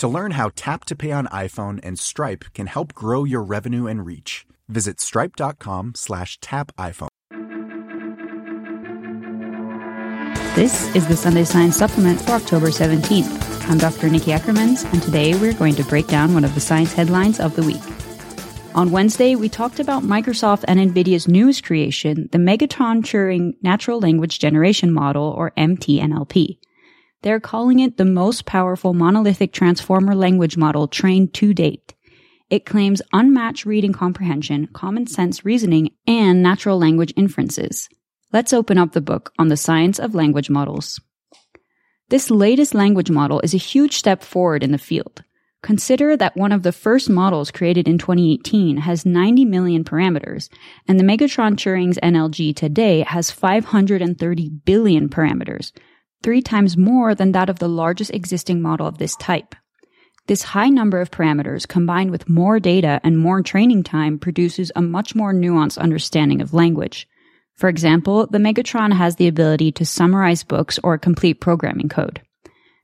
To learn how Tap to Pay on iPhone and Stripe can help grow your revenue and reach, visit stripe.com slash tap iPhone. This is the Sunday Science Supplement for October 17th. I'm Dr. Nikki Ackermans, and today we're going to break down one of the science headlines of the week. On Wednesday, we talked about Microsoft and NVIDIA's newest creation, the Megatron Turing Natural Language Generation Model, or MTNLG. They're calling it the most powerful monolithic transformer language model trained to date. It claims unmatched reading comprehension, common sense reasoning, and natural language inferences. Let's open up the book on the science of language models. This latest language model is a huge step forward in the field. Consider that one of the first models created in 2018 has 90 million parameters, and the Megatron Turing's NLG today has 530 billion parameters, three times more than that of the largest existing model of this type. This high number of parameters combined with more data and more training time produces a much more nuanced understanding of language. For example, the Megatron has the ability to summarize books or complete programming code.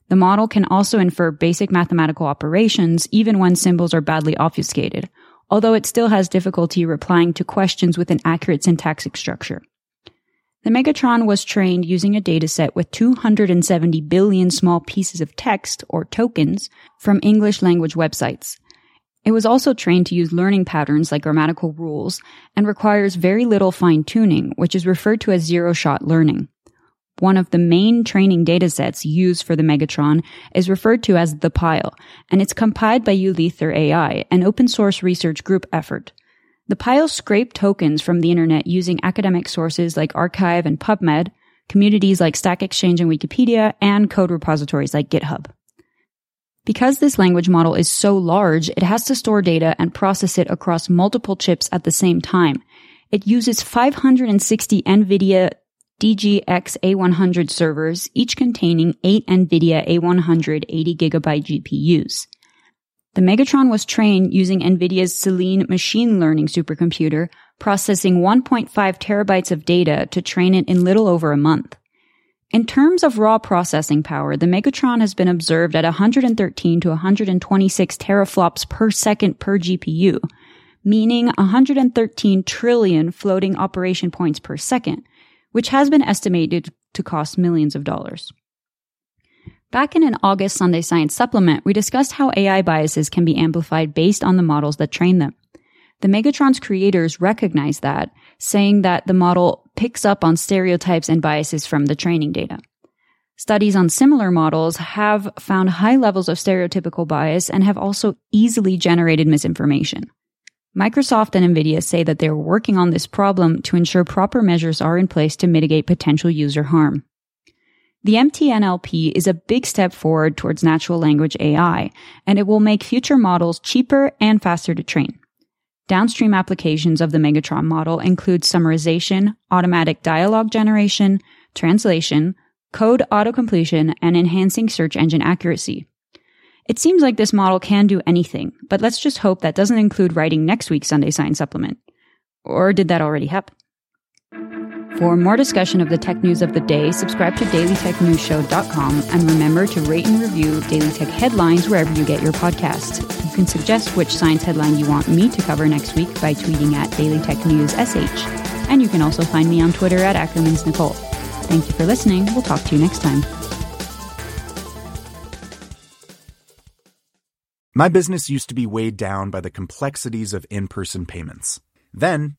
The model can also infer basic mathematical operations even when symbols are badly obfuscated, although it still has difficulty replying to questions with an accurate syntactic structure. The Megatron was trained using a dataset with 270 billion small pieces of text, or tokens, from English language websites. It was also trained to use learning patterns like grammatical rules and requires very little fine tuning, which is referred to as zero shot learning. One of the main training datasets used for the Megatron is referred to as the Pile, and it's compiled by Eleuther AI, an open source research group effort. The pile scraped tokens from the internet using academic sources like arXiv and PubMed, communities like Stack Exchange and Wikipedia, and code repositories like GitHub. Because this language model is so large, it has to store data and process it across multiple chips at the same time. It uses 560 NVIDIA DGX A100 servers, each containing 8 NVIDIA A100 80GB GPUs. The Megatron was trained using NVIDIA's Selene machine learning supercomputer, processing 1.5 terabytes of data to train it in little over a month. In terms of raw processing power, the Megatron has been observed at 113 to 126 teraflops per second per GPU, meaning 113 trillion floating operation points per second, which has been estimated to cost millions of dollars. Back in an August Sunday Science supplement, we discussed how AI biases can be amplified based on the models that train them. The Megatron's creators recognize that, saying that the model picks up on stereotypes and biases from the training data. Studies on similar models have found high levels of stereotypical bias and have also easily generated misinformation. Microsoft and NVIDIA say that they're working on this problem to ensure proper measures are in place to mitigate potential user harm. The MTNLG is a big step forward towards natural language AI, and it will make future models cheaper and faster to train. Downstream applications of the Megatron model include summarization, automatic dialogue generation, translation, code autocompletion, and enhancing search engine accuracy. It seems like this model can do anything, but let's just hope that doesn't include writing next week's Sunday Science supplement. Or did that already happen? For more discussion of the tech news of the day, subscribe to dailytechnewsshow.com and remember to rate and review Daily Tech headlines wherever you get your podcasts. You can suggest which science headline you want me to cover next week by tweeting at Daily Tech News SH. And you can also find me on Twitter at Ackerman's Nicole. Thank you for listening. We'll talk to you next time. My business used to be weighed down by the complexities of in person payments. Then,